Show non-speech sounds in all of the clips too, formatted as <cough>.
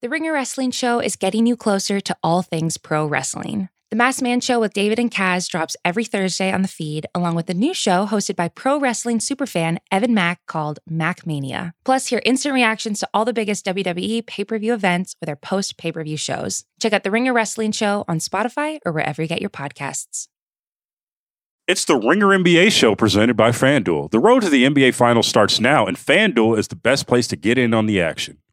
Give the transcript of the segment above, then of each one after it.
The Ringer Wrestling Show is getting you closer to all things pro wrestling. The Masked Man Show with David and Kaz drops every Thursday on the feed, along with a new show hosted by pro wrestling superfan Evan Mack called Mack Mania. Plus, hear instant reactions to all the biggest WWE pay per view events with our post pay per view shows. Check out The Ringer Wrestling Show on Spotify or wherever you get your podcasts. It's the Ringer NBA show presented by FanDuel. The road to the NBA Finals starts now, and FanDuel is the best place to get in on the action.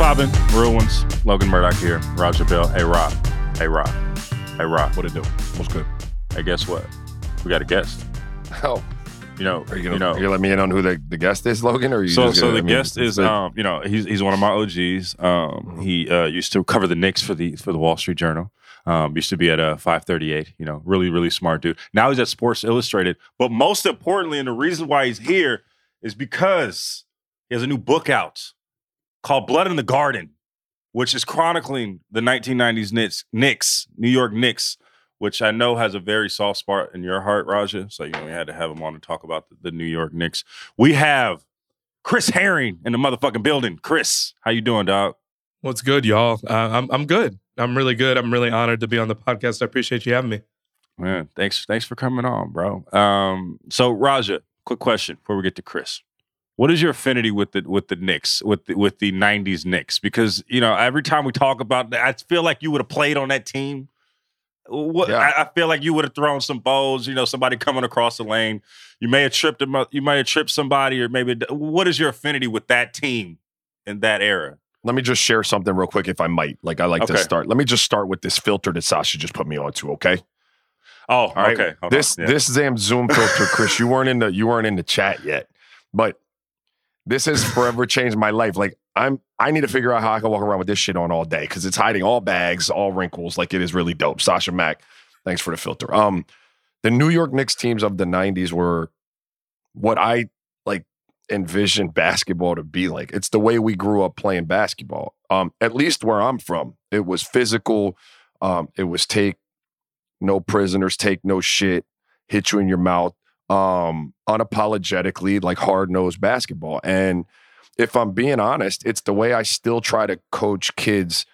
poppin'? Real ones. Logan Murdock here. Raja Bell. Hey, Rob. Hey, Rob. Hey, Rob. What it do? What's good? Hey, guess what? We got a guest. <laughs> Oh, You know, are you gonna, you know. are you let me in on who the, the guest is, Logan? Or are you so, so gonna- the I mean, guest is, the- um, you know, he's he's one of my OGs. Um, he uh, used to cover the Knicks for the for the Wall Street Journal. Um, used to be at uh, 538. You know, really really smart dude. Now he's at Sports Illustrated. But most importantly, and the reason why he's here is because he has a new book out called Blood in the Garden, which is chronicling the 1990s Knicks, Knicks, New York Knicks, which I know has a very soft spot in your heart, Raja. So you know we had to have him on to talk about the, the New York Knicks. We have Chris Herring in the motherfucking building. Chris, how you doing, dog? What's good, y'all? Uh, I'm I'm good. I'm really good. I'm really honored to be on the podcast. I appreciate you having me. Man, thanks, thanks for coming on, bro. Um, so Raja, quick question before we get to Chris. What is your affinity with the with the Knicks, with the, with the '90s Knicks? Because you know, every time we talk about that, I feel like you would have played on that team. What Yeah. I, I feel like you would have thrown some balls. You know, somebody coming across the lane, you may have tripped. You may have tripped somebody, or maybe. What is your affinity with that team in that era? Let me just share something real quick, if I might. Like I like Okay. to start. Let me just start with this filter that Sasha just put me onto. Okay. Oh, All right. okay. Hold this. Yeah. this Zam Zoom filter, Chris. You weren't in the you weren't in the chat yet, but this has forever changed my life. Like I'm I need to figure out how I can walk around with this shit on all day because it's hiding all bags, all wrinkles. Like it is really dope. Sasha Mack, thanks for the filter. Um, the New York Knicks teams of the '90s were what I like envisioned basketball to be like. It's the way we grew up playing basketball. Um, at least where I'm from, it was physical. Um, it was take no prisoners, take no shit, hit you in your mouth, um, unapologetically, like hard nosed basketball. And if I'm being honest, it's the way I still try to coach kids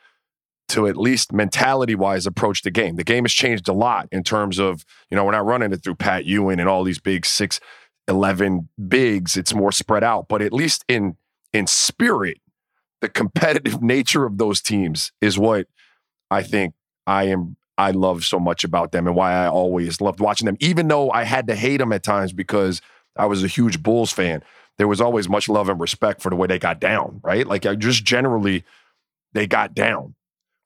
to at least mentality wise approach the game. The game has changed a lot in terms of, you know, we're not running it through Pat Ewing and all these big six, 11 bigs. It's more spread out, but at least in, in spirit, the competitive <laughs> nature of those teams is what I think I am I love so much about them and why I always loved watching them, even though I had to hate them at times because I was a huge Bulls fan. There was always much love and respect for the way they got down, right? Like I just generally they got down.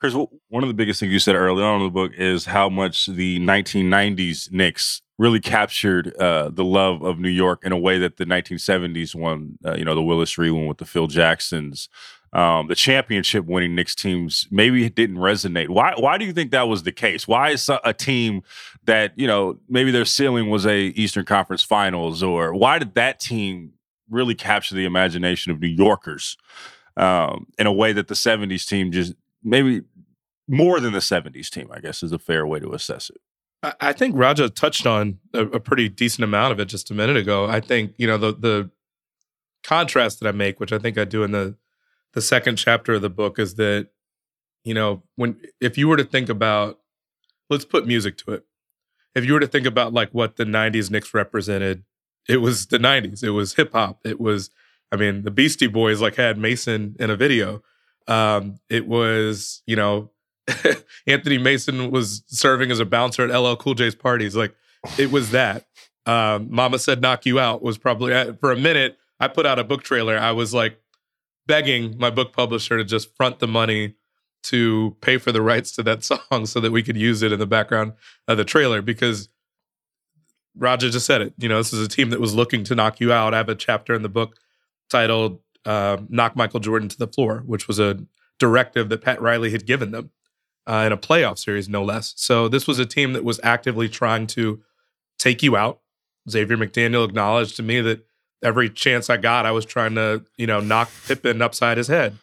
Chris, one of the biggest things you said early on in the book is how much the 1990s Knicks really captured uh, the love of New York in a way that the 1970s one, uh, you know, the Willis Reed one with the Phil Jacksons, um, the championship winning Knicks teams maybe didn't resonate. Why? Why do you think that was the case? Why is a, team that you know maybe their ceiling was a Eastern Conference Finals, or why did that team really capture the imagination of New Yorkers um, in a way that the '70s team just maybe more than the '70s team? I guess is a fair way to assess it. I- I think Raja touched on a, a pretty decent amount of it just a minute ago. I think you know the the contrast that I make, which I think I do in the the second chapter of the book, is that you know when if you were to think about, let's put music to it. If you were to think about like what the '90s Knicks represented, it was the '90s. It was hip hop. It was, I mean, the Beastie Boys like had Mason in a video. Um, it was, you know, <laughs> Anthony Mason was serving as a bouncer at LL Cool J's parties. Like it was that. Um, Mama said "knock you out" was probably for a minute. I put out a book trailer. I was like begging my book publisher to just front the money to pay for the rights to that <laughs> song so that we could use it in the background of the trailer because Raja just said it. You know, this is a team that was looking to knock you out. I have a chapter in the book titled uh, "Knock Michael Jordan to the Floor," which was a directive that Pat Riley had given them uh, in a playoff series, no less. So this was a team that was actively trying to take you out. Xavier McDaniel acknowledged to me that every chance I got, I was trying to, you know, knock Pippen upside his head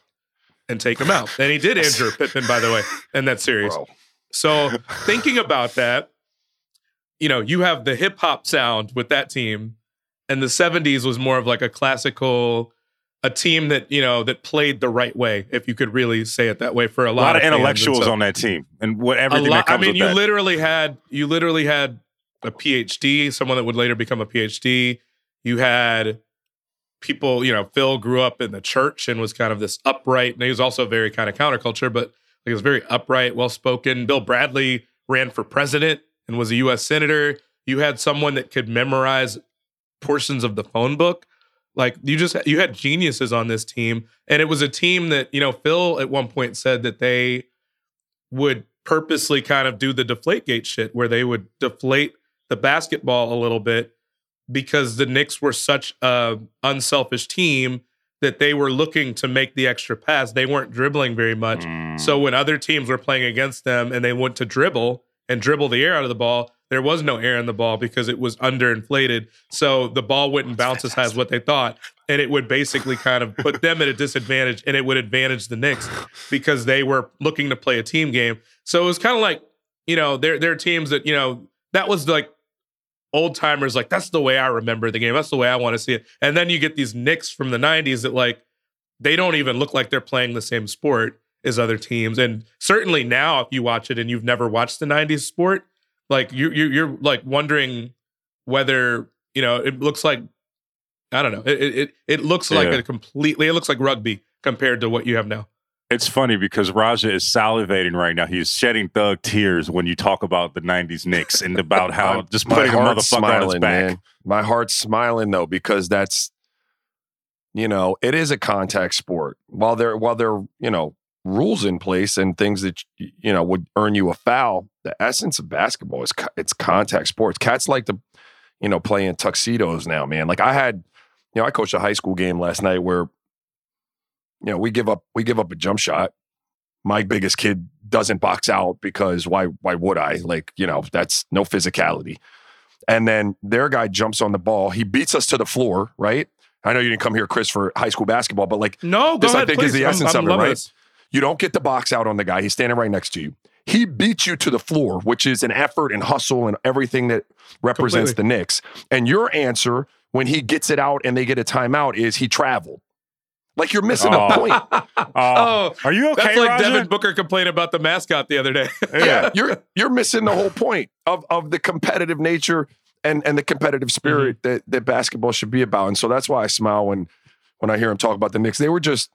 and take him out. And he did injure Pippen, by the way, in that series. Bro. So thinking about that, you know, you have the hip hop sound with that team, and the 70s was more of like a classical, a team that, you know, that played the right way, if you could really say it that way, for a A lot, lot of intellectuals so- on that team, and what a everything lot- that comes I mean, you that. literally had you literally had a PhD, someone that would later become a PhD. You had people, you know, Phil grew up in the church and was kind of this upright, and he was also very kind of counterculture, but he was very upright, well spoken. Bill Bradley ran for president and was a U.S. senator. You had someone that could memorize portions of the phone book. Like you just you had geniuses on this team, and it was a team that you know Phil at one point said that they would purposely kind of do the deflategate shit where they would deflate the basketball a little bit because the Knicks were such a unselfish team that they were looking to make the extra pass. They weren't dribbling very much. Mm. So when other teams were playing against them and they went to dribble and dribble the air out of the ball, there was no air in the ball because it was underinflated. So the ball wouldn't bounce as high as what they thought. And it would basically kind of put them at a disadvantage and it would advantage the Knicks because they were looking to play a team game. So it was kind of like, you know, there there are teams that, you know, that was like old timers like that's the way I remember the game. That's the way I want to see it. And then you get these Knicks from the 90s that like they don't even look like they're playing the same sport as other teams. And certainly now if you watch it and you've never watched the 90s sport, like you you you're like wondering whether, you know, it looks like I don't know. It it it looks like Yeah. a completely it looks like rugby compared to what you have now. It's funny because Raja is salivating right now. He's shedding thug tears when you talk about the '90s Knicks and about how <laughs> just putting a motherfucker on his smiling, back. man. My heart's smiling though because that's, you know, it is a contact sport. While there, while there, you know, rules in place and things that you know would earn you a foul. The essence of basketball is co- it's contact sports. Cats like to, you know, play in tuxedos now, man. Like I had, you know, I coached a high school game last night where, you know, we give up we give up a jump shot. My biggest kid doesn't box out because why why would I? Like, you know, that's no physicality. And then their guy jumps on the ball. He beats us to the floor, right? I know you didn't come here, Chris, for high school basketball, but like No, This, I ahead. think, is please. the I'm- essence I'm of it, right? this. you don't get the box out on the guy. He's standing right next to you. He beats you to the floor, which is an effort and hustle and everything that represents Completely. the Knicks. And your answer when he gets it out and they get a timeout is he traveled. Like you're missing Oh. a point. <laughs> Oh, Oh, are you okay, That's like Raja? Devin Booker complained about the mascot the other day. yeah, you're you're missing the whole point of of the competitive nature and and the competitive mm-hmm. spirit that that basketball should be about. And so that's why I smile when when I hear him talk about the Knicks. They were just,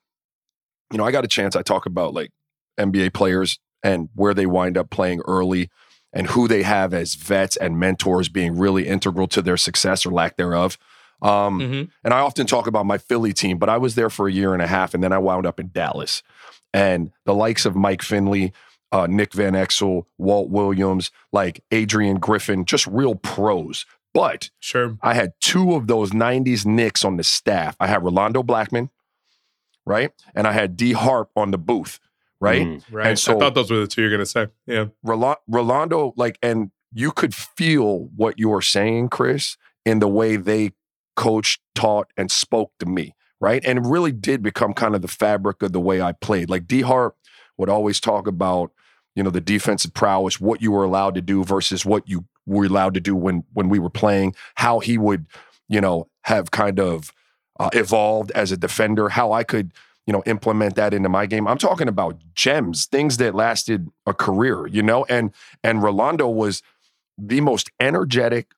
you know, I got a chance. I talk about like NBA players and where they wind up playing early and who they have as vets and mentors being really integral to their success or lack thereof. Um, Mhm. and I often talk about my Philly team, but I was there for a year and a half, and then I wound up in Dallas. And the likes of Mike Finley, uh, Nick Van Exel, Walt Williams, like Adrian Griffin, just real pros. But Sure. I had two of those 90s Knicks on the staff. I had Rolando Blackman right? And I had D Harp on the booth, right? Mm. Right. And so- I thought those were the two you're going to say. Yeah. Rola- Rolando, like, and you could feel what you were saying, Chris, in the way they coached, taught, and spoke to me, right? And really did become kind of the fabric of the way I played. Like D Harp would always talk about, you know, the defensive prowess, what you were allowed to do versus what you were allowed to do when when we were playing, how he would, you know, have kind of uh, evolved as a defender, how I could you know, implement that into my game. I'm talking about gems, things that lasted a career, you know, and and Rolando was the most energetic,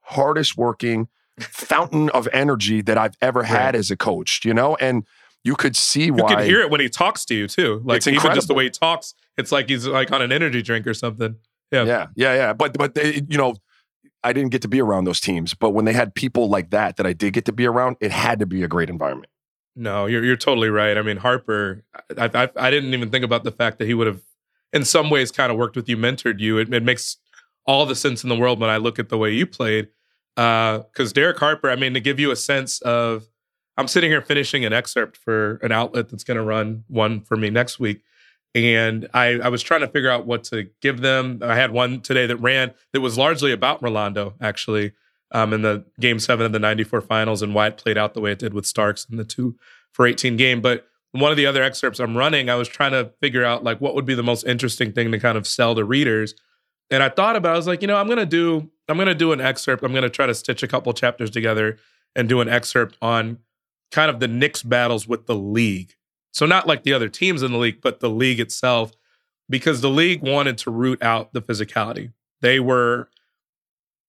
hardest working fountain of energy that I've ever had Right. as a coach, you know, and you could see You why can hear it when he talks to you too. Like It's even just the way he talks, it's like he's like on an energy drink or something. Yeah. Yeah, yeah, yeah. But but they, you know, I didn't get to be around those teams, but when they had people like that that I did get to be around, it had to be a great environment. No, you're you're totally right. I mean, Harper, I, I I didn't even think about the fact that he would have, in some ways, kind of worked with you, mentored you. It, it makes all the sense in the world when I look at the way you played. Because Derek Harper, I mean, to give you a sense of, I'm sitting here finishing an excerpt for an outlet that's going to run one for me next week, and I I was trying to figure out what to give them. I had one today that ran that was largely about Rolando, actually um, in the game seven of the 94 finals and why it played out the way it did with Starks in the two for 18 game. But one of the other excerpts I'm running, I was trying to figure out like what would be the most interesting thing to kind of sell to readers. And I thought about, it, I was like, you know, I'm gonna do, I'm gonna do an excerpt. I'm gonna try to stitch a couple chapters together and do an excerpt on kind of the Knicks battles with the league. So not like the other teams in the league, but the league itself, because the league wanted to root out the physicality. They were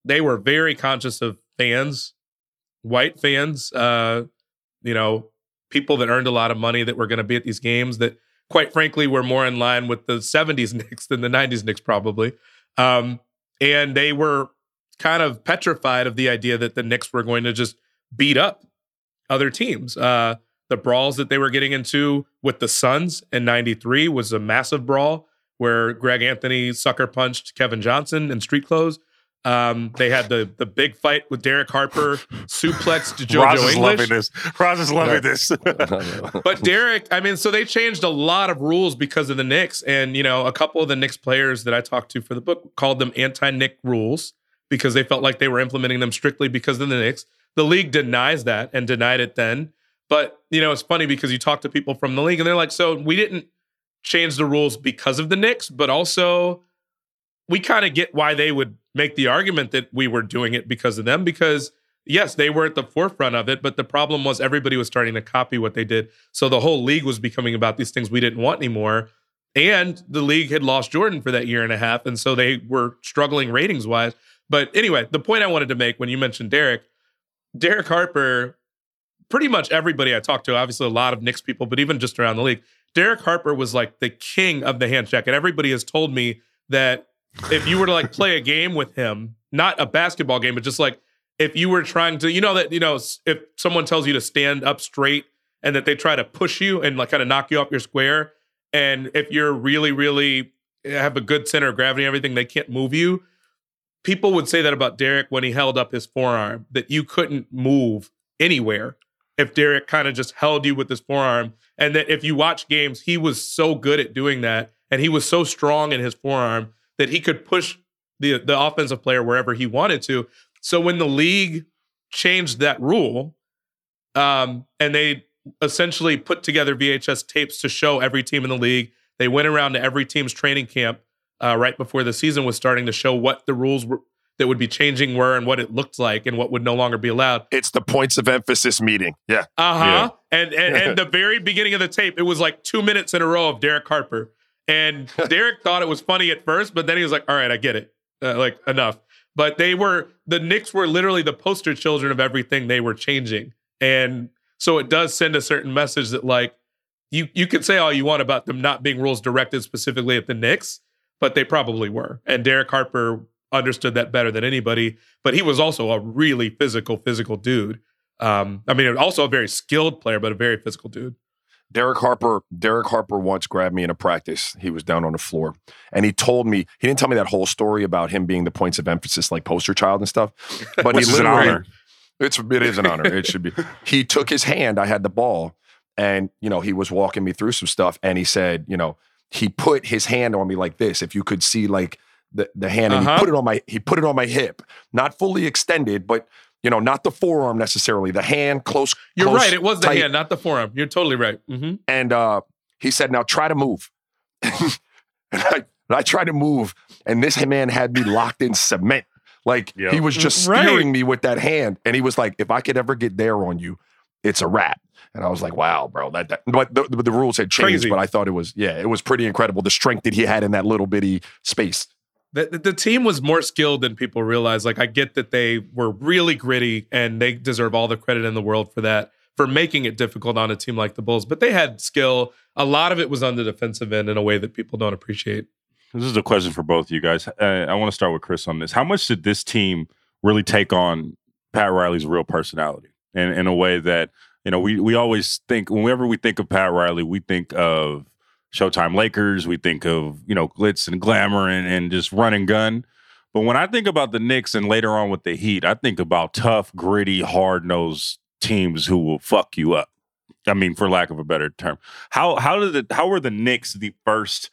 they were very conscious of fans, white fans, uh, you know, people that earned a lot of money that were going to be at these games that, quite frankly, were more in line with the 70s <laughs> Knicks than the 90s Knicks, probably. Um, and they were kind of petrified of the idea that the Knicks were going to just beat up other teams. Uh, the brawls that they were getting into with the Suns in 93 was a massive brawl where Greg Anthony sucker punched Kevin Johnson in street clothes. Um, they had the the big fight with Derek Harper, suplexed <laughs> JoJo Roz is loving this. Roz is loving this. But Derek, I mean, so they changed a lot of rules because of the Knicks, and you know, a couple of the Knicks players that I talked to for the book called them anti-Knick rules because they felt like they were implementing them strictly because of the Knicks. The league denies that and denied it then. But you know, it's funny because you talk to people from the league and they're like, "So we didn't change the rules because of the Knicks, but also we kind of get why they would make the argument that we were doing it because of them because yes, they were at the forefront of it, but the problem was everybody was starting to copy what they did. So the whole league was becoming about these things we didn't want anymore. And the league had lost Jordan for that year and a half. And so they were struggling ratings wise. But anyway, the point I wanted to make when you mentioned Derek, Derek Harper, pretty much everybody I talked to, obviously a lot of Knicks people, but even just around the league, Derek Harper was like the king of the hand check. And everybody has told me that if you were to like play a game with him, not a basketball game, but just like if you were trying to, you know, that, you know, if someone tells you to stand up straight and that they try to push you and like kind of knock you off your square. And if you're really, really have a good center of gravity and everything, they can't move you. People would say that about Derek when he held up his forearm, that you couldn't move anywhere if Derek kind of just held you with his forearm. And that if you watch games, he was so good at doing that. And he was so strong in his forearm that he could push the, the offensive player wherever he wanted to. So when the league changed that rule, um, and they essentially put together VHS tapes to show every team in the league, they went around to every team's training camp uh, right before the season was starting to show what the rules were that would be changing were and what it looked like and what would no longer be allowed. It's the points of emphasis meeting. Yeah. Uh huh. And and, and the <laughs> very beginning of the tape, it was like two minutes in a row of Derek Harper. And <laughs> Derek thought it was funny at first, but then he was like, "All right, I get it. Uh, like enough." But they were the Knicks were literally the poster children of everything they were changing, and so it does send a certain message that like you you can say all you want about them not being rules directed specifically at the Knicks, but they probably were. And Derek Harper understood that better than anybody. But he was also a really physical, physical dude. Um, I mean, also a very skilled player, but a very physical dude. Derek Harper, Derek Harper once grabbed me in a practice. He was down on the floor and he told me, he didn't tell me that whole story about him being the points of emphasis, like poster child and stuff. <laughs> But Which he is an honor. It's it is an honor. It should be. <laughs> He took his hand, I had the ball, and you know he was walking me through some stuff, and he said, you know, he put his hand on me like this. If you could see like the the hand, and Uh-huh. he put it on my he put it on my hip, not fully extended, but you know, not the forearm necessarily. The hand close. You're close, right. It was the tight. hand, not the forearm. You're totally right. hmm And uh, he said, "Now try to move." <laughs> and I, and I tried to move, and this man had me locked in cement. Like Yeah. he was just Right. steering me with that hand, and he was like, "If I could ever get there on you, it's a wrap." And I was like, "Wow, bro, that." that but the, the, the rules had changed, Crazy. but I thought it was yeah, it was pretty incredible the strength that he had in that little bitty space. The, the, the team was more skilled than people realize. Like, I get that they were really gritty and they deserve all the credit in the world for that, for making it difficult on a team like the Bulls. But they had skill. A lot of it was on the defensive end in a way that people don't appreciate. This is a question for both of you guys. Uh, I want to start with Chris on this. How much did this team really take on Pat Riley's real personality in, in a way that, you know, we, we always think, whenever we think of Pat Riley, we think of Showtime Lakers, we think of, you know, glitz and glamour and, and just run and gun. But when I think about the Knicks and later on with the Heat, I think about tough, gritty, hard nosed teams who will fuck you up. I mean, for lack of a better term. How how did the how were the Knicks the first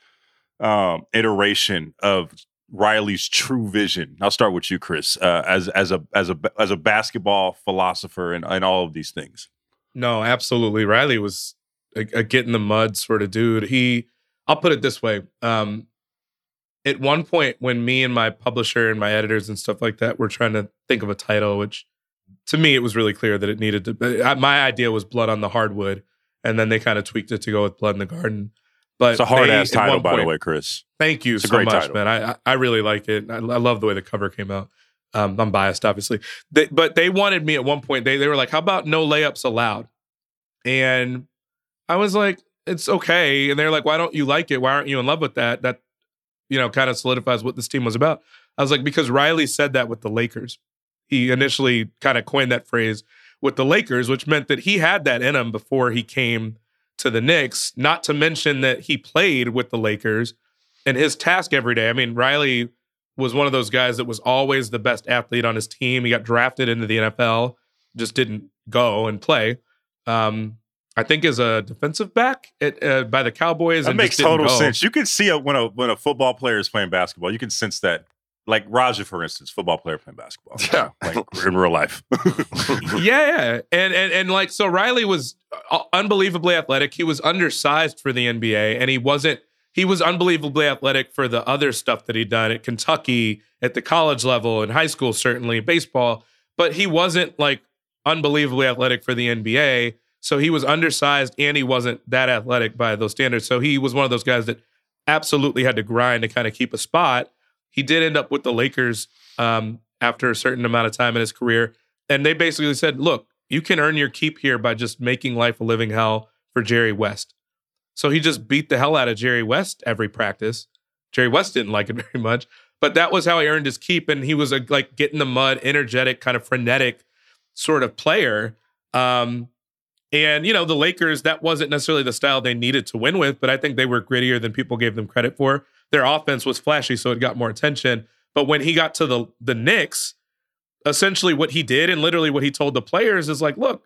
um, iteration of Riley's true vision. I'll start with you, Chris, uh, as as a as a as a basketball philosopher and, and all of these things. No, absolutely. Riley was a, a get in the mud sort of dude. He, I'll put it this way. Um, at one point, when me and my publisher and my editors and stuff like that were trying to think of a title, which to me it was really clear that it needed to. I- My idea was "Blood on the Hardwood," and then they kind of tweaked it to go with "Blood in the Garden." But It's a hard they, ass title, one by the way, Chris. Thank you It's so much, title. man. I I- I really like it. I, I love the way the cover came out. Um, I'm biased, obviously, they, but they wanted me at one point. They they were like, "How about no layups allowed?" And I was like, "It's okay." And they're like, "Why don't you like it? Why aren't you in love with that?" That you know kind of solidifies what this team was about. I was like, because Riley said that with the Lakers. He initially kind of coined that phrase with the Lakers, which meant that he had that in him before he came to the Knicks. Not to mention that he played with the Lakers and his task every day. I mean, Riley was one of those guys that was always the best athlete on his team. He got drafted into the NFL, just didn't go and play. Um, I think as a defensive back at, uh, by the Cowboys. That and makes total go. sense. You can see it when a when a football player is playing basketball. You can sense that. Like Raja, for instance, football player playing basketball. Yeah. <laughs> like in real life. <laughs> yeah, yeah, and and and like so, Riley was uh, unbelievably athletic. He was undersized for the NBA, and he wasn't. He was unbelievably athletic for the other stuff that he'd done at Kentucky, at the college level, in high school, certainly baseball. But he wasn't like unbelievably athletic for the NBA. So he was undersized, and he wasn't that athletic by those standards. So he was one of those guys that absolutely had to grind to kind of keep a spot. He did end up with the Lakers um, after a certain amount of time in his career. And they basically said, look, you can earn your keep here by just making life a living hell for Jerry West. So he just beat the hell out of Jerry West every practice. Jerry West didn't like it <laughs> very much, but that was how he earned his keep. And he was a like get in the mud, energetic, kind of frenetic sort of player. Um, and you know, the Lakers, that wasn't necessarily the style they needed to win with, but I think they were grittier than people gave them credit for. Their offense was flashy, so it got more attention. But when he got to the the Knicks, essentially what he did and literally what he told the players is like, look,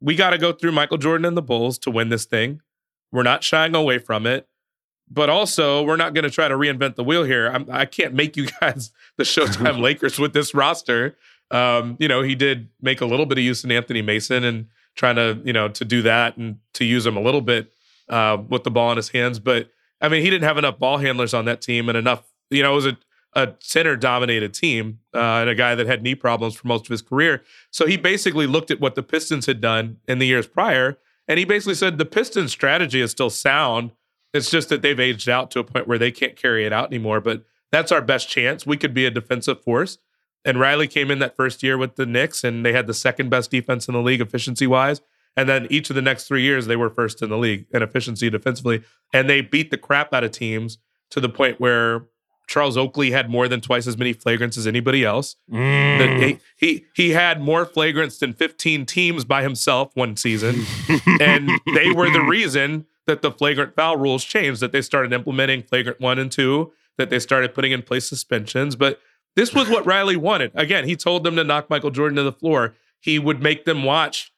we got to go through Michael Jordan and the Bulls to win this thing. We're not shying away from it. But also, we're not going to try to reinvent the wheel here. I'm, I can't make you <laughs> guys the Showtime <laughs> Lakers with this roster. Um, you know, he did make a little bit of use in Anthony Mason and trying to, you know, to do that and to use him a little bit uh, with the ball in his hands. But I mean, he didn't have enough ball handlers on that team and enough, you know, it was a, a center dominated team uh, and a guy that had knee problems for most of his career. So he basically looked at what the Pistons had done in the years prior. And he basically said the Pistons strategy is still sound. It's just that they've aged out to a point where they can't carry it out anymore. But that's our best chance. We could be a defensive force. And Riley came in that first year with the Knicks, and they had the second best defense in the league efficiency wise. And then each of the next three years, they were first in the league in efficiency defensively. And they beat the crap out of teams to the point where Charles Oakley had more than twice as many flagrants as anybody else. Mm. That he, he he had more flagrants than 15 teams by himself one season. <laughs> and they were the reason that the flagrant foul rules changed, that they started implementing flagrant one and two, that they started putting in place suspensions. But this was what Riley wanted. Again, he told them to knock Michael Jordan to the floor. He would make them watch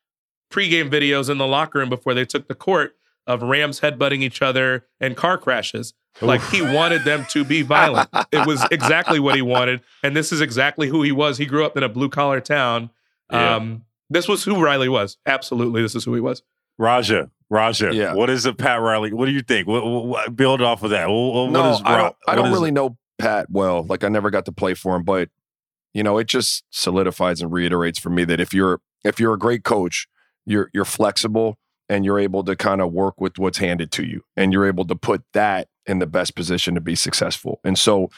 pregame videos in the locker room before they took the court of Rams headbutting each other and car crashes. Like he wanted them to be violent. it was <laughs> exactly what he wanted. And this is exactly who he was. He grew up in a blue collar town. Yeah. Um, this was who Riley was. Absolutely. This is who he was. Raja, Raja, Yeah. what is a Pat Riley? What do you think? What, what- what- build off of that. What, what no, is I don't. I don't is- really know Pat well. Like I never got to play for him, but you know, it just solidifies and reiterates for me that if you're if you're a great coach, you're you're flexible and you're able to kind of work with what's handed to you, and you're able to put that in the best position to be successful. And so,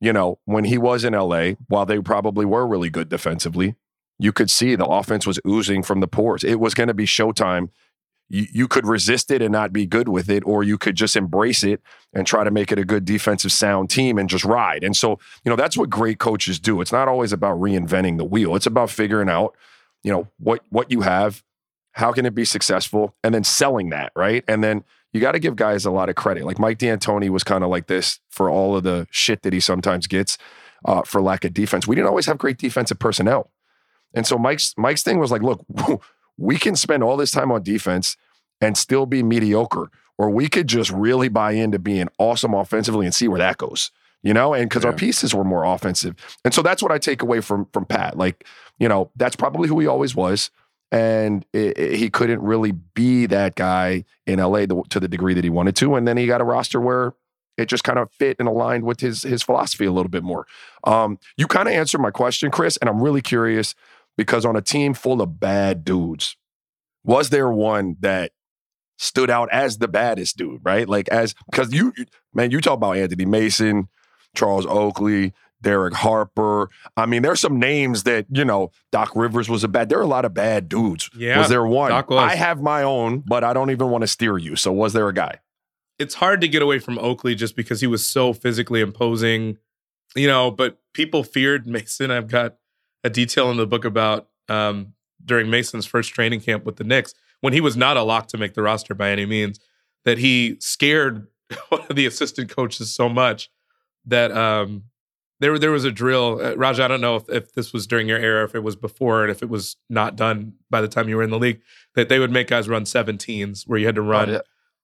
you know, when he was in LA, while they probably were really good defensively, you could see the offense was oozing from the pores. It was going to be showtime. You, you could resist it and not be good with it, or you could just embrace it and try to make it a good defensive sound team and just ride. And so, you know, that's what great coaches do. It's not always about reinventing the wheel. It's about figuring out, you know, what what you have, how can it be successful, and then selling that, right? And then you got to give guys a lot of credit. Like Mike D'Antoni was kind of like this for all of the shit that he sometimes gets uh, for lack of defense. We didn't always have great defensive personnel. And so Mike's Mike's thing was like, look, <laughs> we can spend all this time on defense and still be mediocre, or we could just really buy into being awesome offensively and see where that goes. You know, and because our pieces were more offensive, and so that's what I take away from from Pat. Like, you know, that's probably who he always was, and it, it- he couldn't really be that guy in LA the, to the degree that he wanted to. And then he got a roster where it just kind of fit and aligned with his his philosophy a little bit more. Um, you kind of answered my question, Chris, and I'm really curious because on a team full of bad dudes, was there one that stood out as the baddest dude, right? Like as because you man, you talk about Anthony Mason, Charles Oakley, Derek Harper. I mean, there's some names that, you know, Doc Rivers was a bad. There are a lot of bad dudes. Yeah, was there one? Was. I have my own, but I don't even want to steer you. So was there a guy? it's hard to get away from Oakley just because he was so physically imposing, you know, but people feared Mason. I've got a detail in the book about um, during Mason's first training camp with the Knicks when he was not a lock to make the roster by any means, that he scared <laughs> one of the assistant coaches so much that um, there there was a drill. Uh, Raj, I don't know if, if this was during your era, if it was before, and if it was not done by the time you were in the league, that they would make guys run 17s where you had to run yeah.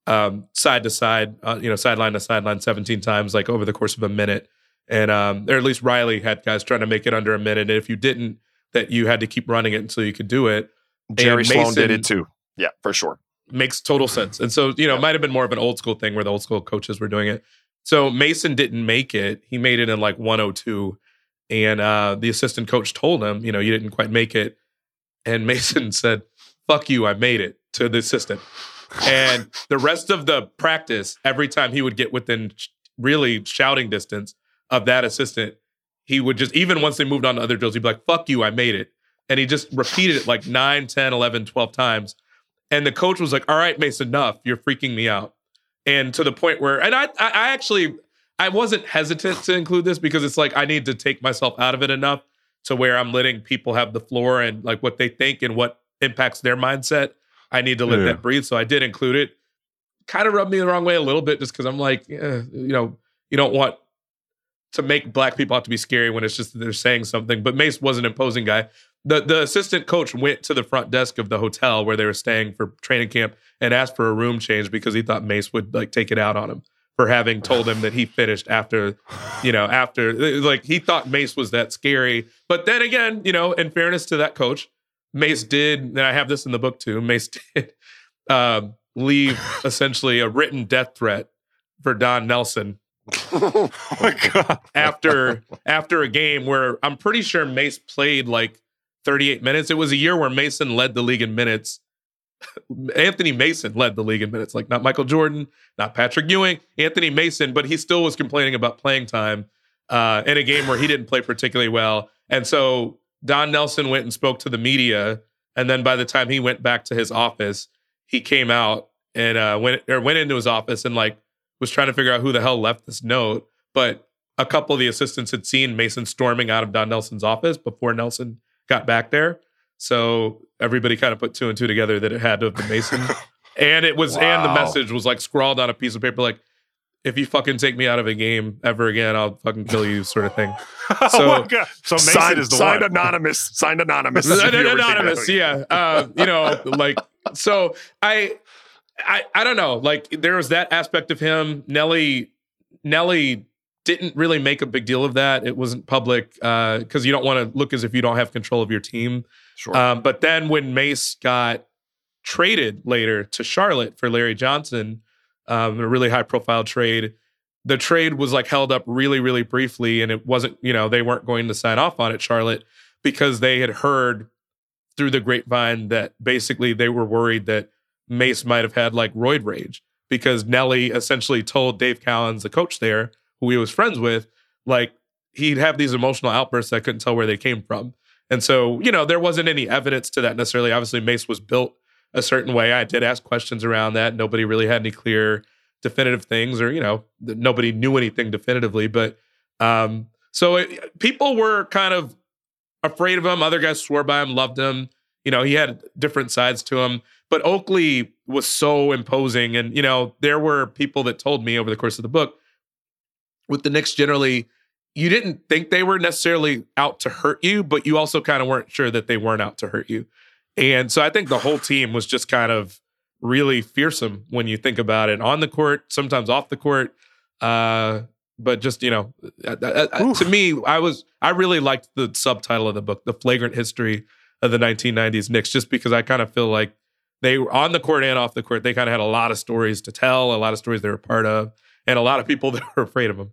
um, side to side, uh, you know, sideline to sideline 17 times, like over the course of a minute. And, um, or at least Riley had guys trying to make it under a minute. And if you didn't, that you had to keep running it until you could do it. Jerry And Sloan did it too. Yeah, for sure. Makes total sense. And so, you know, it might have been more of an old school thing where the old school coaches were doing it. So Mason didn't make it. He made it in like 102. And uh, the assistant coach told him, you know, you didn't quite make it. And Mason <laughs> said, fuck you, I made it to the assistant. And the rest of the practice, every time he would get within really shouting distance of that assistant, he would just, even once they moved on to other drills, he'd be like, fuck you, I made it. And he just repeated it like 9, 10, 11, 12 times. And the coach was like, all right, Mason, enough. You're freaking me out. And to the point where, and I, I, actually, I wasn't hesitant to include this because it's like I need to take myself out of it enough to where I'm letting people have the floor and like what they think and what impacts their mindset. I need to let Yeah. that breathe. So I did include it. Kind of rubbed me the wrong way a little bit just because I'm like, eh, you know, you don't want to make black people have to be scary when it's just that they're saying something. But Mace was an imposing guy. The the assistant coach went to the front desk of the hotel where they were staying for training camp and asked for a room change because he thought Mace would like take it out on him for having told him that he finished after, you know, after like he thought Mace was that scary. But then again, you know, in fairness to that coach, Mace did, and I have this in the book too. Mace <laughs> did um, leave essentially a written death threat for Don Nelson <laughs> Oh my god! after after a game where I'm pretty sure Mace played like 38 minutes. It was a year where Mason led the league in minutes. <laughs> Anthony Mason led the league in minutes, like not Michael Jordan, not Patrick Ewing, Anthony Mason, but he still was complaining about playing time uh, in a game where he didn't play particularly well. And so Don Nelson went and spoke to the media, and then by the time he went back to his office, he came out and uh, went or went into his office and like was trying to figure out who the hell left this note. But a couple of the assistants had seen Mason storming out of Don Nelson's office before Nelson got back there. So everybody kind of put two and two together that it had to have been Mason. <laughs> and it was, and the message was like scrawled on a piece of paper, like, if you fucking take me out of a game ever again, I'll fucking kill you, sort of thing. <laughs> oh So- my God. So Mason signed, is the signed one. anonymous. Signed anonymous. if you ever take it anonymous yeah uh, you know like so I, I i don't know like there was that aspect of him nelly nelly didn't really make a big deal of that it wasn't public because you don't want to look as if you don't have control of your team Sure. um, but then when mace got traded later to charlotte for larry johnson um, a really high profile trade the trade was like held up really really briefly and it wasn't you know they weren't going to sign off on it charlotte because they had heard through the grapevine that basically they were worried that Mace might have had like roid rage because Nelly essentially told Dave Cowens, the coach there, who he was friends with, like he'd have these emotional outbursts that couldn't tell where they came from. And so, you know, there wasn't any evidence to that necessarily. Obviously, Mace was built a certain way. I did ask questions around that. Nobody really had any clear, definitive things, or, you know, nobody knew anything definitively. But um, so it, people were kind of afraid of him. Other guys swore by him, loved him. You know, he had different sides to him. But Oakley was so imposing. And, you know, there were people that told me over the course of the book with the Knicks generally, you didn't think they were necessarily out to hurt you, but you also kind of weren't sure that they weren't out to hurt you. And so I think the whole team was just kind of really fearsome when you think about it on the court, sometimes off the court. Uh, but just you know, uh, uh, uh, to me, I was I really liked the subtitle of the book, "The Flagrant History of the 1990s Knicks," just because I kind of feel like they were on the court and off the court. They kind of had a lot of stories to tell, a lot of stories they were part of, and a lot of people <laughs> that were afraid of them.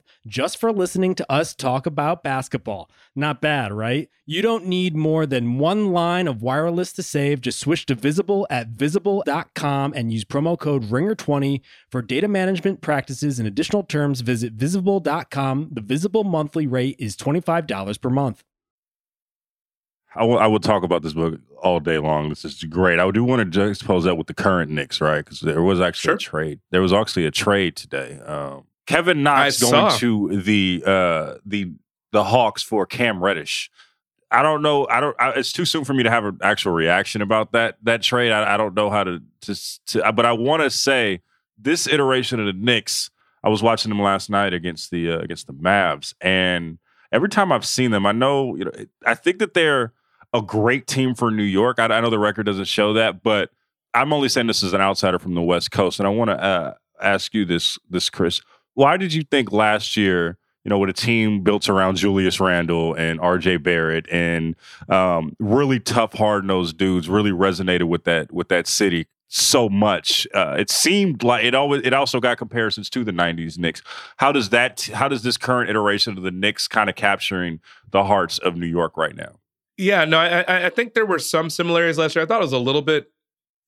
just for listening to us talk about basketball. Not bad, right? You don't need more than one line of wireless to save. Just switch to Visible at visible.com and use promo code RINGER20 for data management practices and additional terms. Visit visible.com. The Visible monthly rate is $25 per month. I will, I will talk about this book all day long. This is great. I do want to juxtapose that with the current Knicks, right? Because there was actually a trade. There was actually a trade today. Um, Kevin Knox I going saw. to the uh, the the Hawks for Cam Reddish. I don't know. I don't. I, it's too soon for me to have an actual reaction about that that trade. I, I don't know how to to. to but I want to say this iteration of the Knicks. I was watching them last night against the uh, against the Mavs, and every time I've seen them, I know you know. I think that they're a great team for New York. I, I know the record doesn't show that, but I'm only saying this as an outsider from the West Coast, and I want to uh, ask you this, this Chris. Why did you think last year, you know, with a team built around Julius Randle and R.J. Barrett and um, really tough, hard nosed dudes, really resonated with that with that city so much? Uh, it seemed like it always. It also got comparisons to the '90s Knicks. How does that? How does this current iteration of the Knicks kind of capturing the hearts of New York right now? Yeah, no, I, I- think there were some similarities last year. I thought it was a little bit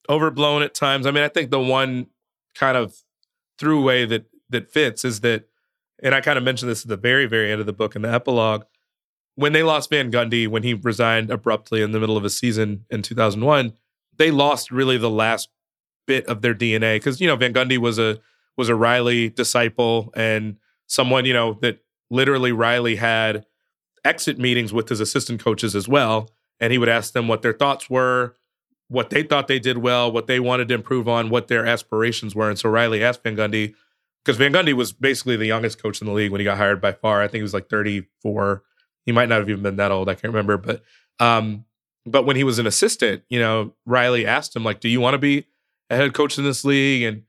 overblown at times. I mean, I think the one kind of throughway that that fits is that, and I kind of mentioned this at the very, very end of the book in the epilogue, when they lost Van Gundy when he resigned abruptly in the middle of a season in 2001, they lost really the last bit of their DNA because you know Van Gundy was a was a Riley disciple and someone you know that literally Riley had exit meetings with his assistant coaches as well, and he would ask them what their thoughts were, what they thought they did well, what they wanted to improve on, what their aspirations were, and so Riley asked Van Gundy because Van Gundy was basically the youngest coach in the league when he got hired by far. I think he was like 34. He might not have even been that old. I can't remember, but um, but when he was an assistant, you know, Riley asked him like, "Do you want to be a head coach in this league?" And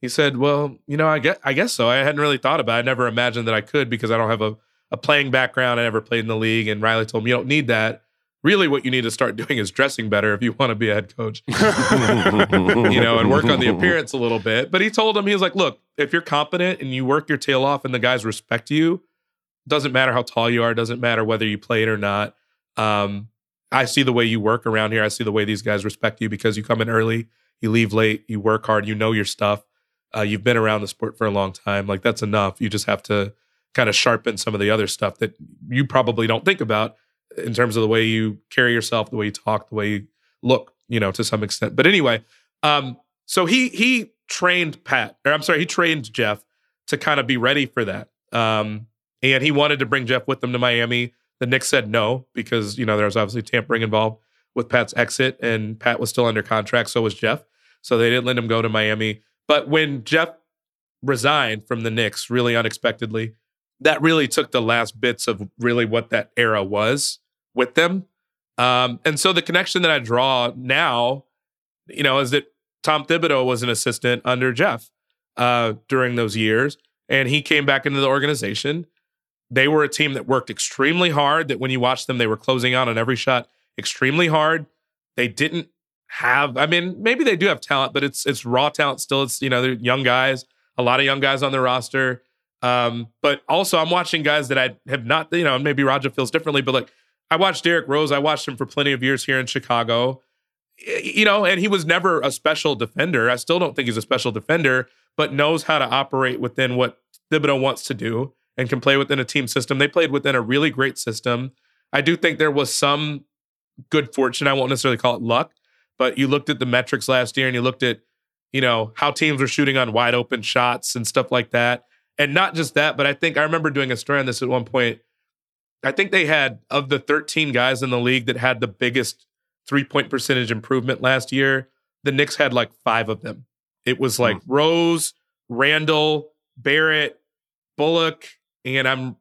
he said, "Well, you know, I guess I guess so. I hadn't really thought about. it. I never imagined that I could because I don't have a a playing background. I never played in the league." And Riley told him, "You don't need that. Really, what you need to start <laughs> doing is dressing better if you want to be a head coach, <laughs> you know, and work on the appearance a little bit." But he told him, he was like, "Look, if you're competent and you work your tail off, and the guys respect you, doesn't matter how tall you are, doesn't matter whether you played or not." Um, I see the way you work around here. I see the way these guys respect you because you come in early, you leave late, you work hard, you know your stuff. Uh, you've been around the sport for a long time. Like that's enough. You just have to kind of sharpen some of the other stuff that you probably don't think about in terms of the way you carry yourself, the way you talk, the way you look, you know, to some extent. But anyway, um, so he he trained Pat, or I'm sorry, he trained Jeff to kind of be ready for that. Um, and he wanted to bring Jeff with them to Miami the Knicks said no because you know there was obviously tampering involved with Pat's exit, and Pat was still under contract. So was Jeff. So they didn't let him go to Miami. But when Jeff resigned from the Knicks, really unexpectedly, that really took the last bits of really what that era was with them. Um, and so the connection that I draw now, you know, is that Tom Thibodeau was an assistant under Jeff uh, during those years, and he came back into the organization they were a team that worked extremely hard, that when you watch them, they were closing out on every shot extremely hard. They didn't have, I mean, maybe they do have talent, but it's it's raw talent still. It's, you know, they're young guys, a lot of young guys on the roster. Um, but also I'm watching guys that I have not, you know, maybe Raja feels differently, but like I watched Derrick Rose. I watched him for plenty of years here in Chicago. You know, and he was never a special defender. I still don't think he's a special defender, but knows how to operate within what Thibodeau wants to do and can play within a team system. They played within a really great system. I do think there was some good fortune. I won't necessarily call it luck, but you looked at the metrics last year and you looked at, you know, how teams were shooting on wide open shots and stuff like that. And not just that, but I think I remember doing a story on this at one point. I think they had of the 13 guys in the league that had the biggest three point percentage improvement last year, the Knicks had like five of them. It was like mm. Rose, Randle, Barrett, Bullock, and I'm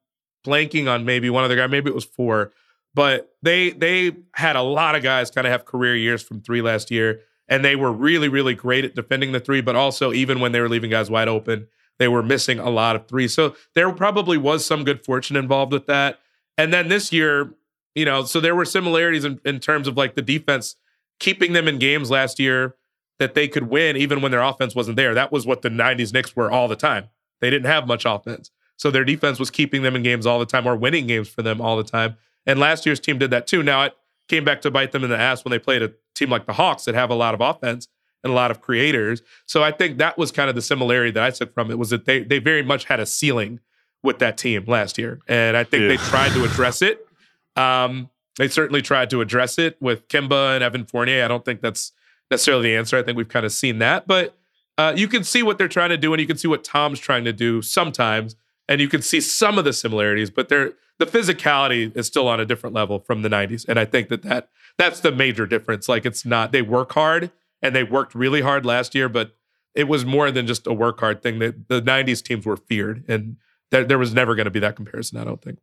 blanking on maybe one other guy, maybe it was four, but they they had a lot of guys kind of have career years from three last year, and they were really really great at defending the three, but also even when they were leaving guys wide open, they were missing a lot of threes. So there probably was some good fortune involved with that. And then this year, you know, so there were similarities in, in terms of like the defense keeping them in games last year that they could win even when their offense wasn't there. That was what the 90s Knicks were all the time. They didn't have much offense. So their defense was keeping them in games all the time or winning games for them all the time. And last year's team did that too. Now it came back to bite them in the ass when they played a team like the Hawks that have a lot of offense and a lot of creators. So I think that was kind of the similarity that I took from it was that they they very much had a ceiling with that team last year. And I think yeah. they tried to address it. Um, they certainly tried to address it with Kemba and Evan Fournier. I don't think that's necessarily the answer. I think we've kind of seen that. But uh, you can see what they're trying to do and you can see what Tom's trying to do sometimes and you can see some of the similarities, but they're the physicality is still on a different level from the 90s and i think that, that that's the major difference like it's not they work hard and they worked really hard last year but it was more than just a work hard thing that the 90s teams were feared and there, there was never going to be that comparison i don't think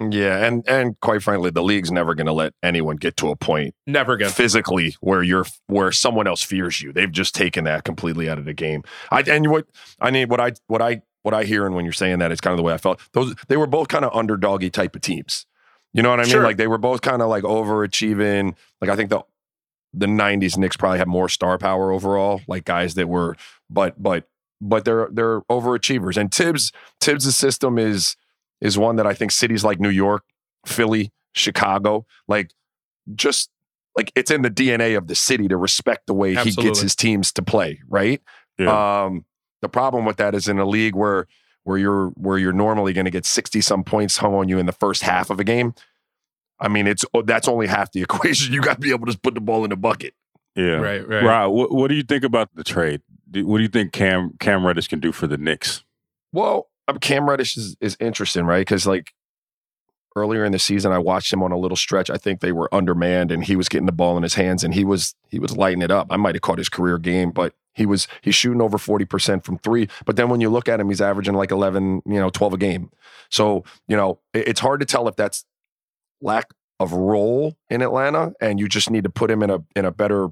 yeah, and and quite frankly, the league's never going to let anyone get to a point never again physically where you're where someone else fears you. They've just taken that completely out of the game. I and what I mean, what I what I what I hear and when you're saying that, it's kind of the way I felt. Those they were both kind of underdoggy type of teams. You know what I mean? Sure. Like they were both kind of like overachieving. Like I think the the '90s Knicks probably had more star power overall, like guys that were, but but but they're they're overachievers. And Thibs Thibs' system is is one that I think cities like New York, Philly, Chicago, like just like it's in the DNA of the city to respect the way Absolutely. he gets his teams to play, right? Yeah. Um, the problem with that is in a league where where you're where you're normally going to get 60 some points hung on you in the first half of a game. I mean, it's oh, that's only half the <laughs> equation. You got to be able to just put the ball in the bucket. Yeah. Right, right. Rob, what, what do you think about the trade? What do you think Cam Cam Reddish can do for the Knicks? Well, Cam Reddish is, is interesting, right? Because like earlier in the season, I watched him on a little stretch. I think they were undermanned, and he was getting the ball in his hands, and he was he was lighting it up. I might have caught his career game, but he was he's shooting over forty percent from three. But then when you look at him, he's averaging like eleven, you know, twelve a game. So you know, it- it's hard to tell if that's lack of role in Atlanta, and you just need to put him in a in a better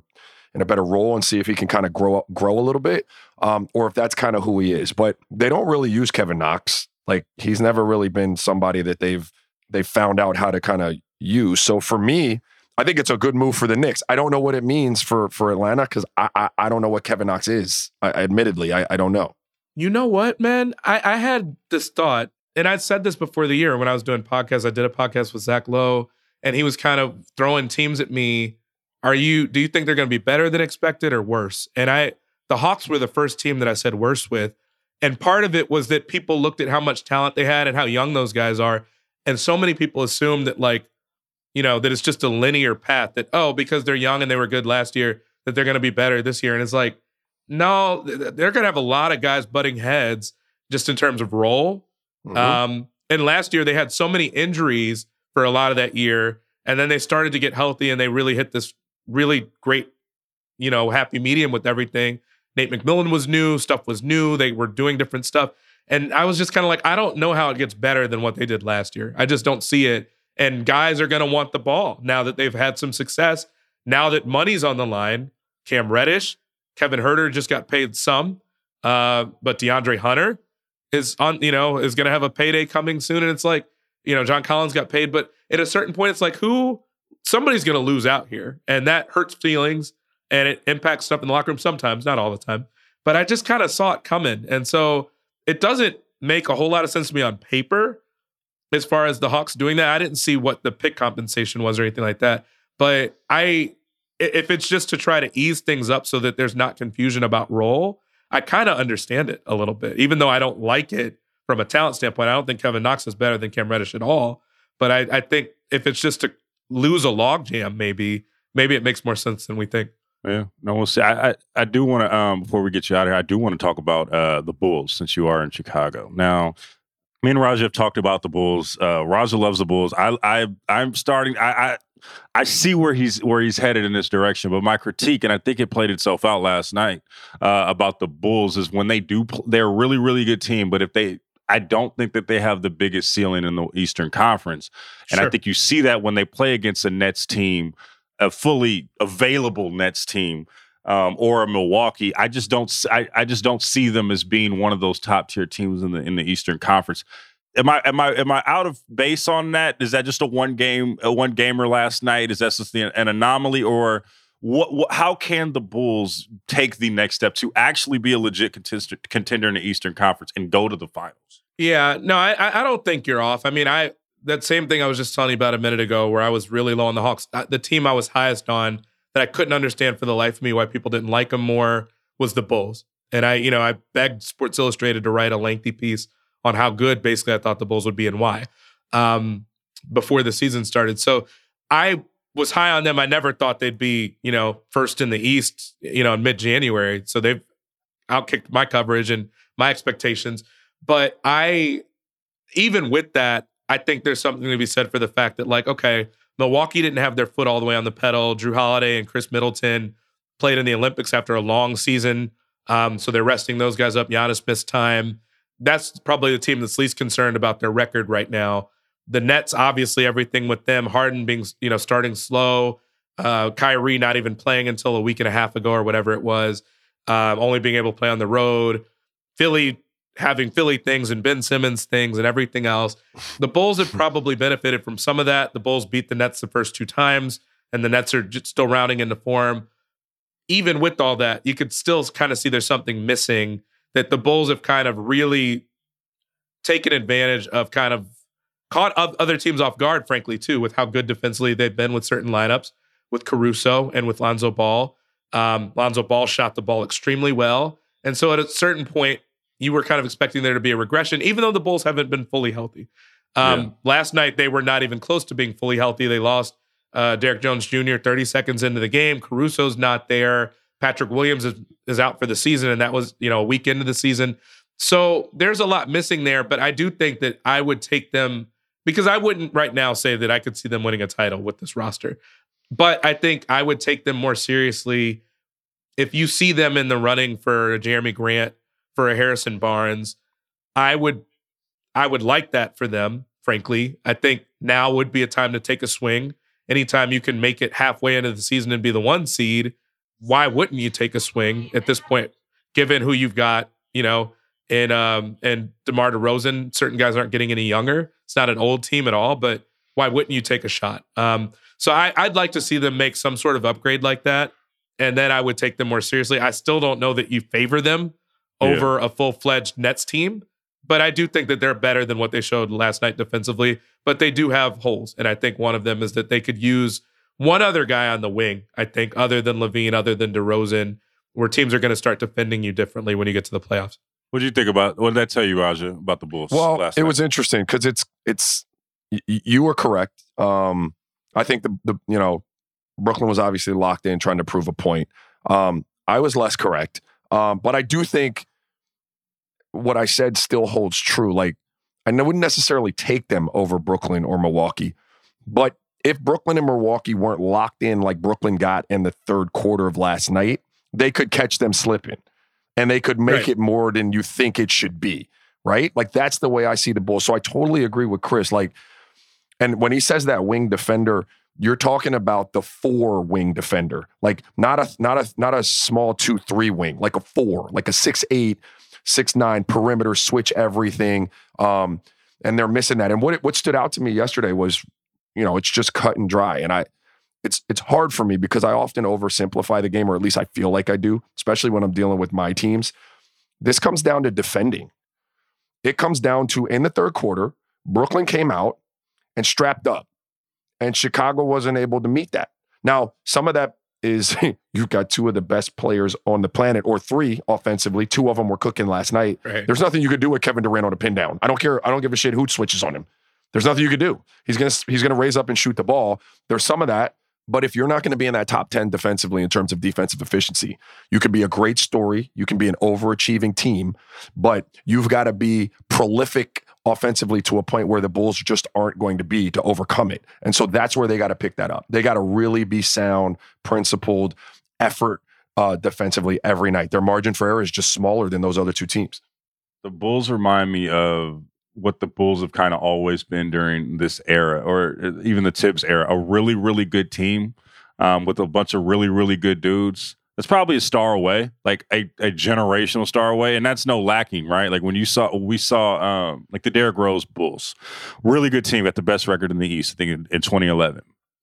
in a better role and see if he can kind of grow up, grow a little bit, um, or if that's kind of who he is. But they don't really use Kevin Knox. Like he's never really been somebody that they've they've found out how to kind of use. So for me, I think it's a good move for the Knicks. I don't know what it means for for Atlanta because I, I I don't know what Kevin Knox is. I, admittedly, I, I don't know. You know what, man? I, I had this thought, and I'd said this before the year when I was doing podcasts. I did a podcast with Zach Lowe, and he was kind of throwing teams at me. Are you? Do you think they're going to be better than expected or worse? And I, the Hawks were the first team that I said worse with, and part of it was that people looked at how much talent they had and how young those guys are, and so many people assume that like, you know, that it's just a linear path. That oh, because they're young and they were good last year, that they're going to be better this year. And it's like, no, th- th- they're going to have a lot of guys butting heads just in terms of role. Mhm. Um, and last year they had so many injuries for a lot of that year, and then they started to get healthy and they really hit this really great, you know, happy medium with everything. Nate McMillan was new, stuff was new. They were doing different stuff, and I was just kind of like, I don't know how it gets better than what they did last year. I just don't see it. And guys are going to want the ball now that they've had some success. Now that money's on the line, Cam Reddish, Kevin Huerter just got paid some, uh, but DeAndre Hunter is on, you know, is going to have a payday coming soon. And it's like, you know, John Collins got paid, but at a certain point, it's like, who, somebody's going to lose out here. And that hurts feelings and it impacts stuff in the locker room sometimes, not all the time. But I just kind of saw it coming. And so it doesn't make a whole lot of sense to me on paper as far as the Hawks doing that. I didn't see what the pick compensation was or anything like that. But I, if it's just to try to ease things up so that there's not confusion about role, I kind of understand it a little bit, even though I don't like it from a talent standpoint. I don't think Kevin Knox is better than Cam Reddish at all. But I, I think if it's just to lose a logjam, maybe maybe it makes more sense than we think. Yeah, no, we'll see. I, I, I do want to, um, before we get you out of here, I do want to talk about uh, the Bulls since you are in Chicago. Now, me and Raja have talked about the Bulls. Uh, Raja loves the Bulls. I, I, I'm starting. I, I, I see where he's where he's headed in this direction. But my critique, and I think it played itself out last night uh, about the Bulls, is when they do, they're a really, really good team. But if they, I don't think that they have the biggest ceiling in the Eastern Conference, and I think you see that when they play against a Nets team a fully available Nets team um, or a Milwaukee. I just don't. I, I just don't see them as being one of those top tier teams in the in the Eastern Conference. Am I am I am I out of base on that? Is that just a one game a one gamer last night? Is that just an anomaly or? What, what? How can the Bulls take the next step to actually be a legit contender, contender in the Eastern Conference and go to the finals? Yeah, no, I I don't think you're off. I mean, I that same thing I was just telling you about a minute ago, where I was really low on the Hawks. The team I was highest on that I couldn't understand for the life of me why people didn't like them more was the Bulls. And I, you know, I begged Sports Illustrated to write a lengthy piece on how good basically I thought the Bulls would be and why um, before the season started. So I was high on them. I never thought they'd be, you know, first in the East, you know, in mid January. So they've outkicked my coverage and my expectations. But I, even with that, I think there's something to be said for the fact that, like, okay, Milwaukee didn't have their foot all the way on the pedal. Jrue Holiday and Khris Middleton played in the Olympics after a long season. Um, so they're resting those guys up. Giannis missed time. That's probably the team that's least concerned about their record right now. The Nets, obviously, everything with them. Harden being, you know, starting slow. Uh, Kyrie not even playing until a week and a half ago or whatever it was. Um, only being able to play on the road. Philly having Philly things and Ben Simmons things and everything else. The Bulls have <laughs> probably benefited from some of that. The Bulls beat the Nets the first two times, and the Nets are just still rounding into form. Even with all that, you could still kind of see there's something missing that the Bulls have kind of really taken advantage of, kind of caught other teams off guard, frankly, too, with how good defensively they've been with certain lineups, with Caruso and with Lonzo Ball. Um, Lonzo Ball shot the ball extremely well. And so at a certain point, you were kind of expecting there to be a regression, even though the Bulls haven't been fully healthy. Um, Yeah. Last night, they were not even close to being fully healthy. They lost uh, Derrick Jones Jr. 30 seconds into the game. Caruso's not there. Patrick Williams is, is out for the season, and that was you know a week into the season. So there's a lot missing there, but I do think that I would take them because I wouldn't right now say that I could see them winning a title with this roster. But I think I would take them more seriously if you see them in the running for a Jerami Grant, for a Harrison Barnes. I would I would like that for them, frankly. I think now would be a time to take a swing. Anytime you can make it halfway into the season and be the one seed, why wouldn't you take a swing at this point, given who you've got, you know, and um and DeMar DeRozan, certain guys aren't getting any younger. It's not an old team at all, but why wouldn't you take a shot? Um, so I, I'd like to see them make some sort of upgrade like that, and then I would take them more seriously. I still don't know that you favor them over yeah. a full fledged Nets team, but I do think that they're better than what they showed last night defensively. But they do have holes, and I think one of them is that they could use one other guy on the wing, I think, other than LaVine, other than DeRozan, where teams are going to start defending you differently when you get to the playoffs. What do you think about? What did that tell you, Raja, about the Bulls? Well, it night? was interesting because it's it's y- you were correct. Um, I think the the you know Brooklyn was obviously locked in trying to prove a point. Um, I was less correct, um, but I do think what I said still holds true. Like I wouldn't necessarily take them over Brooklyn or Milwaukee, but if Brooklyn and Milwaukee weren't locked in like Brooklyn got in the third quarter of last night, they could catch them slipping and they could make right. it more than you think it should be. Right. Like that's the way I see the Bulls. So I totally agree with Chris. Like, and when he says that wing defender, you're talking about the four wing defender, like not a not a not a small two three wing, like a four, like a six eight, six nine perimeter switch everything. Um, and they're missing that. And what what stood out to me yesterday was you know, it's just cut and dry. And I, it's it's hard for me because I often oversimplify the game, or at least I feel like I do, especially when I'm dealing with my teams. This comes down to defending. It comes down to in the third quarter, Brooklyn came out and strapped up, and Chicago wasn't able to meet that. Now, some of that is <laughs> you've got two of the best players on the planet, or three offensively. Two of them were cooking last night. Right. There's nothing you could do with Kevin Durant on a pin down. I don't care. I don't give a shit who switches on him. There's nothing you could do. He's gonna he's gonna raise up and shoot the ball. There's some of that, but if you're not going to be in that top 10 defensively in terms of defensive efficiency, you can be a great story, you can be an overachieving team, but you've got to be prolific offensively to a point where the Bulls just aren't going to be to overcome it. And so that's where they got to pick that up. They got to really be sound, principled, effort uh, defensively every night. Their margin for error is just smaller than those other two teams. The Bulls remind me of what the Bulls have kind of always been during this era, or uh, even the Thibs era, a really, really good team um, with a bunch of really, really good dudes. That's probably a star away, like a, a generational star away, and that's no lacking, right? Like when you saw, we saw, um, like the Derrick Rose Bulls, really good team, got the best record in the East, I think, in, in 2011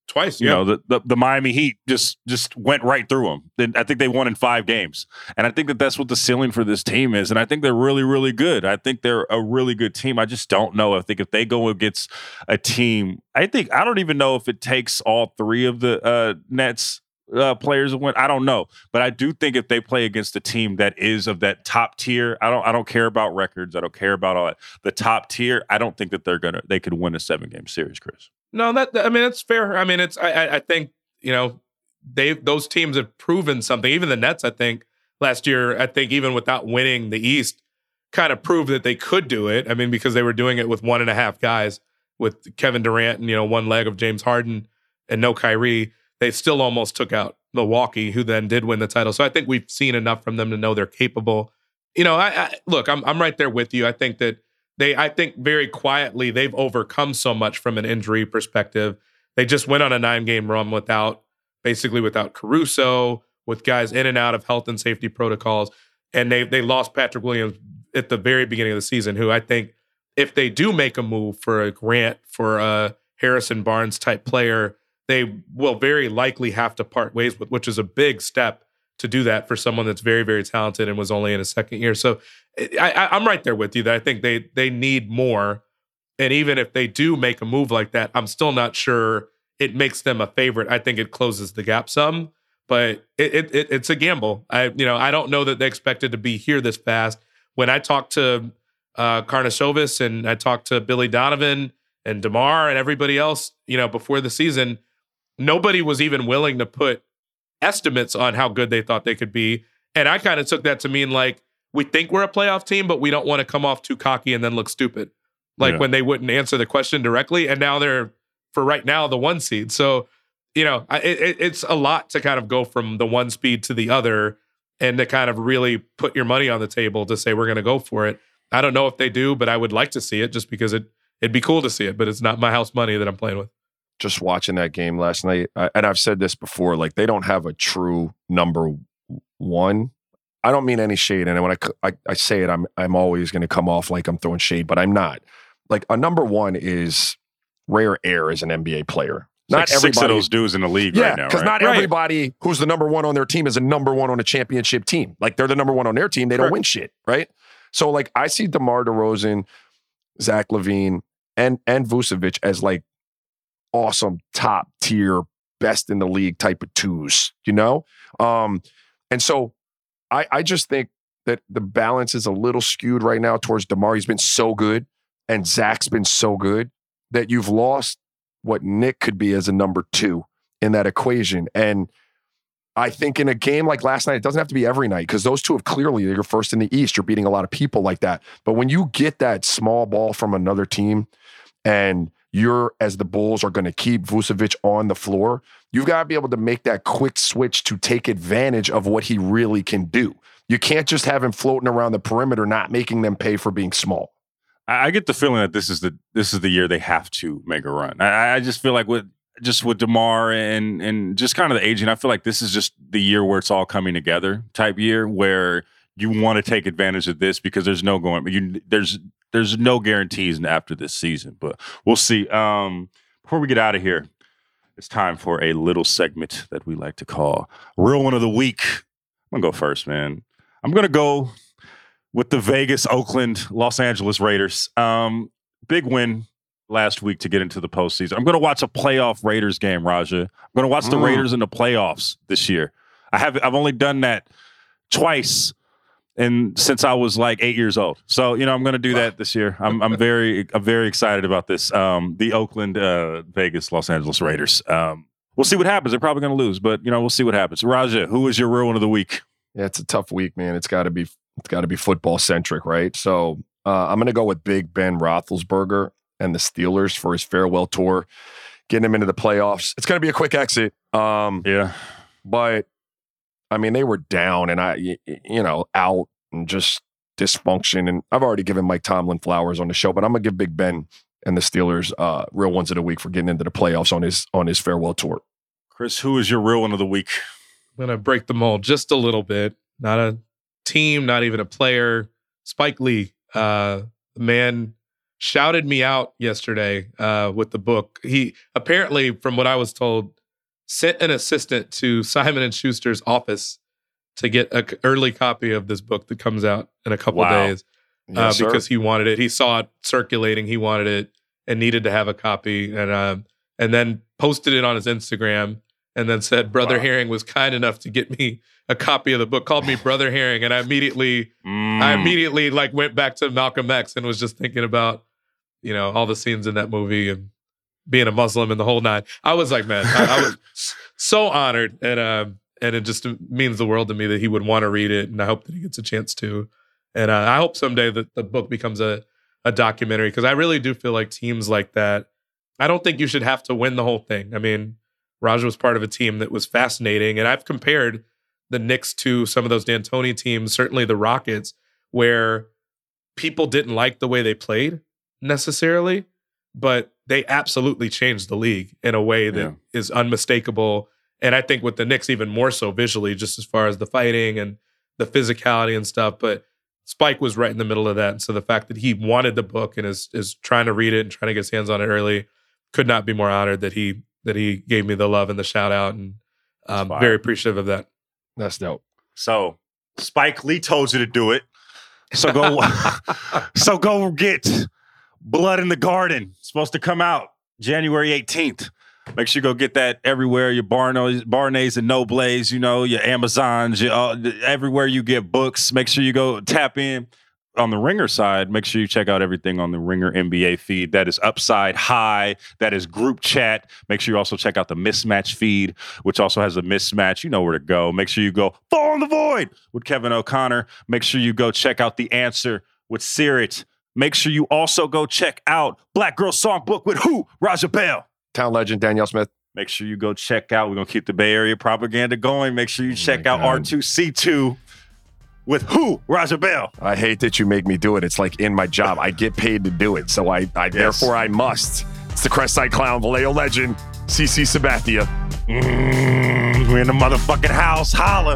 twice. You know, the, the, the Miami Heat just just went right through them. I think they won in five games, and I think that that's what the ceiling for this team is. And I think they're really really good. I think they're a really good team. I just don't know. I think if they go against a team, I think I don't even know if it takes all three of the uh, Nets uh, players to win. I don't know, but I do think if they play against a team that is of that top tier, I don't I don't care about records. I don't care about all that. The top tier, I don't think that they're gonna they could win a seven game series, Chris. No, that I mean it's fair. I mean it's I I think you know they those teams have proven something. Even the Nets, I think last year, I think even without winning the East, kind of proved that they could do it. I mean because they were doing it with one and a half guys, with Kevin Durant and you know one leg of James Harden and no Kyrie. They still almost took out Milwaukee, who then did win the title. So I think we've seen enough from them to know they're capable. You know, I, I look, I'm I'm right there with you. I think that they I think very quietly they've overcome so much from an injury perspective. They just went on a nine game run without basically without Caruso, with guys in and out of health and safety protocols, and they they lost Patrick Williams at the very beginning of the season, who I think if they do make a move for a Grant for a Harrison Barnes type player, they will very likely have to part ways with, which is a big step to do that for someone that's very very talented and was only in his second year. So I, am right there with you that I think they they need more. And even if they do make a move like that, I'm still not sure it makes them a favorite. I think it closes the gap some, but it, it it's a gamble. I you know I don't know that they expected to be here this fast. When I talked to uh, Karnisovas and I talked to Billy Donovan and Demar and everybody else, you know, before the season, nobody was even willing to put estimates on how good they thought they could be. And I kind of took that to mean like, we think we're a playoff team, but we don't want to come off too cocky and then look stupid. Like Yeah. when they wouldn't answer the question directly. And now they're, for right now, the one seed. So, you know, I- it, it, it's a lot to kind of go from the one speed to the other and to kind of really put your money on the table to say we're going to go for it. I don't know if they do, but I would like to see it just because it it'd be cool to see it. But it's not my house money that I'm playing with. Just watching that game last night, I, and I've said this before, like they don't have a true number one. I don't mean any shade, and when I I say it, I'm I'm always going to come off like I'm throwing shade, but I'm not. Like a number one is rare air as an NBA player. It's like Not six of everybody. those dudes in the league yeah, right now, because right? not Right. everybody who's the number one on their team is a number one on a championship team. Like they're the number one on their team, they don't Correct. win shit, right? So like I see DeMar DeRozan, Zach LaVine, and and Vucevic as like awesome top tier, best in the league type of twos, you know? Um, and so I I just think that the balance is a little skewed right now towards DeMar. He's been so good, and Zach's been so good that you've lost what Nick could be as a number two in that equation. And I think in a game like last night, it doesn't have to be every night because those two have clearly, you're first in the East. You're beating a lot of people like that. But when you get that small ball from another team and you're, as the Bulls, are going to keep Vucevic on the floor, you've got to be able to make that quick switch to take advantage of what he really can do. You can't just have him floating around the perimeter, not making them pay for being small. I, get the feeling that this is the this is the year they have to make a run. I, I just feel like with just with Demar and and just kind of the aging, I feel like this is just the year where it's all coming together type year where you want to take advantage of this because there's no going you there's there's no guarantees after this season, but we'll see. Um, before we get out of here, it's time for a little segment that we like to call Real One of the Week. I'm gonna go first, man. I'm gonna go with the Vegas, Oakland, Los Angeles Raiders. Um, big win last week to get into the postseason. I'm going to watch a playoff Raiders game, Raja. I'm going to watch the Mm. Raiders in the playoffs this year. I have I've only done that twice and since I was like eight years old. So you know I'm going to do that this year. I'm I'm very I'm very excited about this. Um, the Oakland, uh, Vegas, Los Angeles Raiders. Um, we'll see what happens. They're probably going to lose, but you know we'll see what happens. Raja, who is your one of the week? Yeah, it's a tough week, man. It's got to be it's got to be football centric, right? So uh, I'm going to go with Big Ben Roethlisberger and the Steelers for his farewell tour, getting him into the playoffs. It's going to be a quick exit, um, Yeah. but I mean they were down and I, you know, out and just dysfunction. And I've already given Mike Tomlin flowers on the show, but I'm going to give Big Ben and the Steelers uh, real ones of the week for getting into the playoffs on his on his farewell tour. Chris, who is your real one of the week? I'm gonna break the mold just a little bit. Not a team, not even a player. Spike Lee, uh, the man shouted me out yesterday uh, with the book. He apparently, from what I was told, sent an assistant to Simon and Schuster's office to get an early copy of this book that comes out in a couple Wow. days uh, Yes, because he wanted it. He saw it circulating. He wanted it and needed to have a copy, and um, and then posted it on his Instagram, and then said Brother Wow. Herring was kind enough to get me a copy of the book. Called me <laughs> Brother Herring, and I immediately I Mm. immediately like went back to Malcolm X and was just thinking about you know all the scenes in that movie and being a Muslim and the whole nine. I was like, man, I, I was so honored, and um, and it just means the world to me that he would want to read it, and I hope that he gets a chance to, and uh, I hope someday that the book becomes a a documentary because I really do feel like teams like that. I don't think you should have to win the whole thing. I mean, Raj was part of a team that was fascinating, and I've compared the Knicks to some of those D'Antoni teams, certainly the Rockets, where people didn't like the way they played necessarily, but they absolutely changed the league in a way that is Yeah. unmistakable. And I think with the Knicks, even more so visually, just as far as the fighting and the physicality and stuff. But Spike was right in the middle of that. And so the fact that he wanted the book and is is trying to read it and trying to get his hands on it early, could not be more honored that he that he gave me the love and the shout out. And um, fire. very appreciative of that. That's dope. So Spike Lee told you to do it. So go <laughs> <laughs> so go get Blood in the Garden. Supposed to come out January 18th. Make sure you go get that everywhere. Your Barnes, Barnes and Nobles, you know, your Amazons, your, uh, everywhere you get books. Make sure you go tap in. on the Ringer side, make sure you check out everything on the Ringer NBA feed. That is Upside High. That is Group Chat. Make sure you also check out the Mismatch feed, which also has a mismatch. You know where to go. Make sure you go Fall in the Void with Kevin O'Connor. Make sure you go check out The Answer with Sirit. Make sure you also go check out Black Girl Songbook with who? Raja Bell. Town legend Danyel Smith. Make sure you go check out. We're gonna keep the Bay Area propaganda going. Make sure you check out R2C2 with who? Raja Bell. I hate that you make me do it. It's like in my job. I get paid to do it, so I, I therefore I must. It's the Crestside Clown, Vallejo legend, CC Sabathia. Mm, we're in the motherfucking house. Holla.